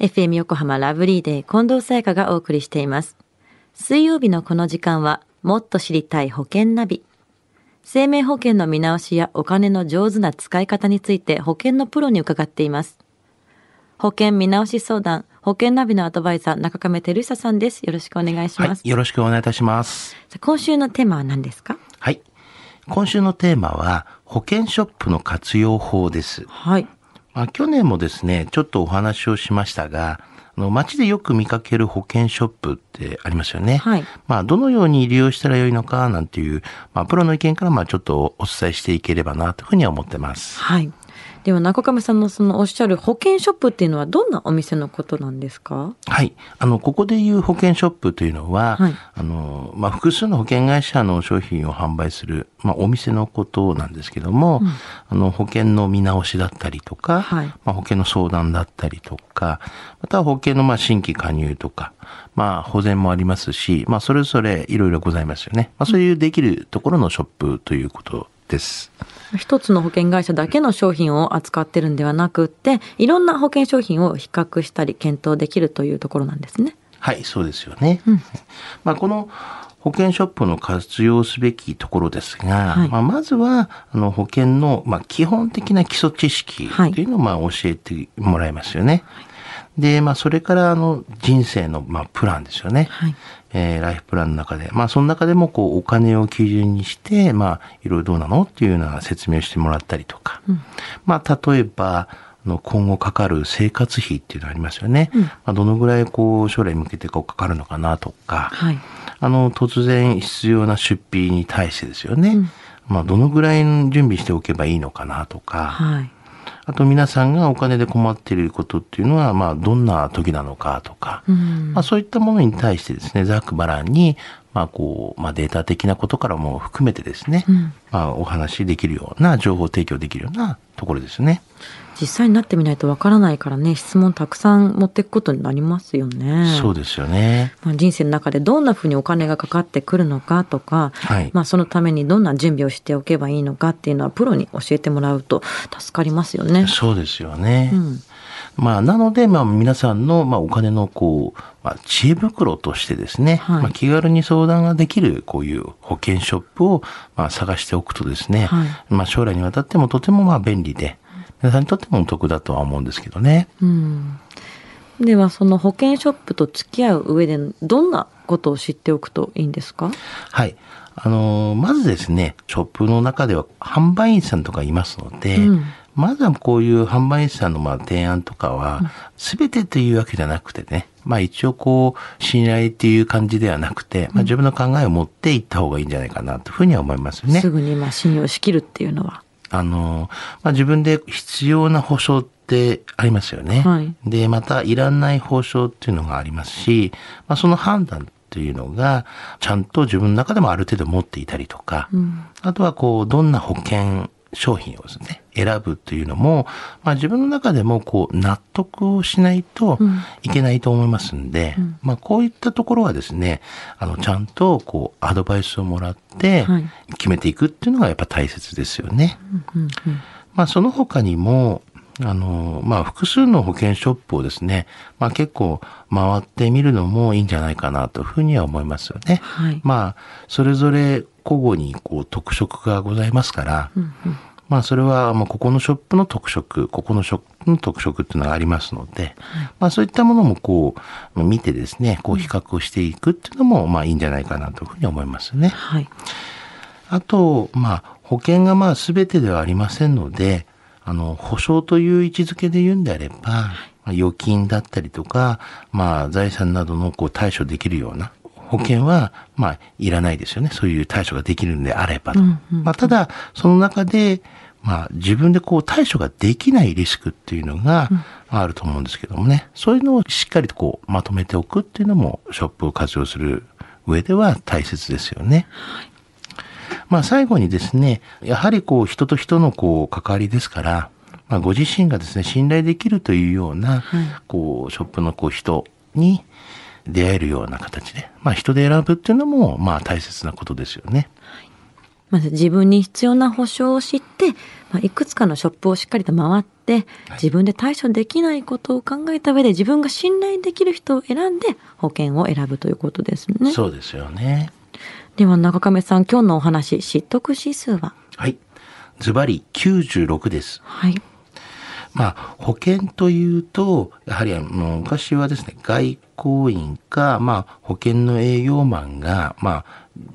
FM 横浜ラブリーデー近藤沙耶香がお送りしています。水曜日のこの時間は、もっと知りたい保険ナビ。生命保険の見直しやお金の上手な使い方について保険のプロに伺っています。保険見直し相談、保険ナビのアドバイザー、中亀照久さんです。よろしくお願いします。はい、よろしくお願いいたします。今週のテーマは何ですか？はい。今週のテーマは、保険ショップの活用法です。はい。まあ、去年もですね、ちょっとお話をしましたが、あの街でよく見かける保険ショップってありますよね。はいまあ、どのように利用したらよいのか、なんていう、まあ、プロの意見から、まあ、ちょっとお伝えしていければな、というふうには思ってます。はい。では中亀さんのそのおっしゃる保険ショップっていうのはどんなお店のことなんですか？はい。あの、ここでいう保険ショップというのは、はいあの、まあ、複数の保険会社の商品を販売する、まあ、お店のことなんですけども、あの、保険の見直しだったりとか、はいまあ、保険の相談だったりとか、または保険のまあ新規加入とか、まあ、保全もありますし、まあ、それぞれいろいろございますよね。まあ、そういうできるところのショップということです。一つの保険会社だけの商品を扱ってるんではなくって、いろんな保険商品を比較したり検討できるというところなんですね。はい、そうですよね。まあ、この保険ショップの活用すべきところですが、はいまあ、まずはあの保険の、まあ、基本的な基礎知識はいというのをまあ教えてもらいますよね。で、まあ、それからあの人生のまあプランですよね。はいえーライフプランの中で、まあ、その中でもこうお金を基準にして、まあ、いろいろどうなのっていうような説明をしてもらったりとか、まあ、例えば、あの今後かかる生活費っていうのありますよね。まあ、どのぐらいこう将来に向けてこうかかるのかなとか、はい。あの突然必要な出費に対してですよね。まあ、どのぐらい準備しておけばいいのかなとか、はい。あと皆さんがお金で困っていることっていうのは、まあ、どんな時なのかとか、うん。まあ、そういったものに対してですね、ざっくばらんに、まあ、こう、まあ、データ的なことからも含めてですね、うんまあ、お話しできるような、情報提供できるようなところですね。実際になってみないとわからないからね、質問たくさん持っていくことになりますよね。そうですよね。まあ、人生の中でどんなふうにお金がかかってくるのかとか、はいまあ、そのためにどんな準備をしておけばいいのかっていうのはプロに教えてもらうと助かりますよね。そうですよね。うんまあ、なので、まあ、皆さんの、まあ、お金の、こう、まあ、知恵袋としてですね、はいまあ、気軽に相談ができる、こういう保険ショップを、まあ、探しておくとですね、はいまあ、将来にわたってもとても、まあ、便利で、皆さんにとってもお得だとは思うんですけどね。うん、ではその保険ショップと付き合う上でどんなことを知っておくといいんですか？はい。あのーまずですね、ショップの中では販売員さんとかいますので、うんまずはこういう販売員さんのまあ提案とかは、すべてというわけじゃなくてね、まあ一応こう、信頼っていう感じではなくて、まあ自分の考えを持っていった方がいいんじゃないかなというふうには思いますねす。ぐにまあ信用しきるっていうのは。あのーまあ自分で必要な保証ってありますよね。はいで、またいらない保証っていうのがありますし、まあその判断っていうのが、ちゃんと自分の中でもある程度持っていたりとか、うんあとはこう、どんな保険商品をですね、選ぶというのも、まあ自分の中でもこう、納得をしないとうん。いけないと思いますんで、まあこういったところはですね、あの、ちゃんとこう、アドバイスをもらってはい、決めていくっていうのがやっぱ大切ですよね。うんうん。まあその他にも、あの、まあ複数の保険ショップをですね、まあ結構回ってみるのもいいんじゃないかなというふうには思いますよね。はいまあ、それぞれ交互にこう特色がございますから、うんうんまあそれはもうここのショップの特色、ここのショップの特色っていうのがありますので、まあそういったものもこう見てですね、こう比較をしていくっていうのもまあいいんじゃないかなというふうに思いますね。はい。あと、まあ、保険がまあ全てではありませんので、あの、保証という位置づけで言うんであれば、まあ預金だったりとか、まあ、財産などのこう対処できるような保険は、まあ、いらないですよね。そういう対処ができるんであればと。うんうんまあ、ただ、その中で、まあ、自分でこう対処ができないリスクっていうのがあると思うんですけどもね。そういうのをしっかりとこうまとめておくっていうのも、ショップを活用する上では大切ですよね。まあ最後にですね、やはりこう人と人のこう関わりですから、まあご自身がですね、信頼できるというような、こうショップのこう人に出会えるような形で、まあ人で選ぶっていうのもまあ大切なことですよね。まず自分に必要な保証を知って、まあ、いくつかのショップをしっかりと回って、自分で対処できないことを考えた上で自分が信頼できる人を選んで保険を選ぶということですね。そうですよね。では中亀さん、今日のお話、知得指数は？はい。ズバリ96です。はい。まあ、保険というと、やはりあの、昔はですね、外交員か、まあ、保険の営業マンが、まあ、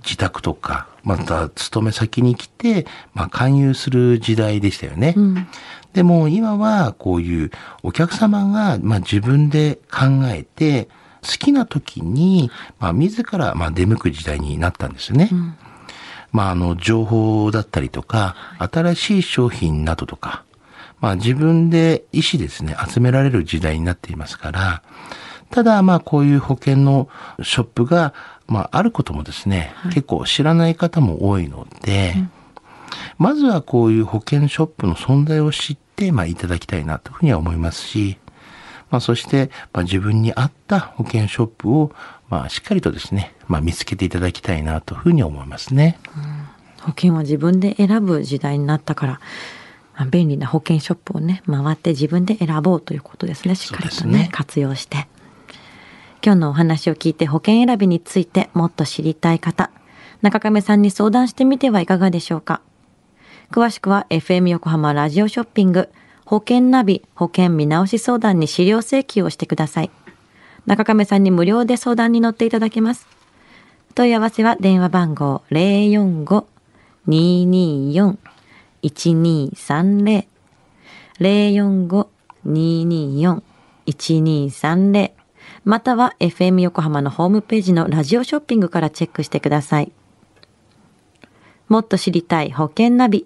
自宅とか、また、勤め先に来て、まあ、勧誘する時代でしたよね。うん。でも、今は、こういう、お客様が、まあ、自分で考えて、好きな時に、まあ、自ら、まあ、出向く時代になったんですよね。うん。まあ、あの、情報だったりとか、新しい商品などとか、まあ、自分で意思ですね、集められる時代になっていますから、ただ、まあ、こういう保険のショップが、まあ、あることもですね、結構知らない方も多いので、まずはこういう保険ショップの存在を知って、まあ、いただきたいなというふうには思いますし、まあ、そして、まあ、自分に合った保険ショップを、まあ、しっかりとですね、まあ、見つけていただきたいなというふうに思いますね。保険は自分で選ぶ時代になったから、まあ便利な保険ショップをね、回って自分で選ぼうということですね。しっかりとね、ね活用して。今日のお話を聞いて保険選びについてもっと知りたい方、中亀さんに相談してみてはいかがでしょうか。詳しくは FM 横浜ラジオショッピング保険ナビ保険見直し相談に資料請求をしてください。中亀さんに無料で相談に乗っていただけます。問い合わせは電話番号045-224-1230 045-224-1230または FM 横浜のホームページのラジオショッピングからチェックしてください。もっと知りたい保険ナビ。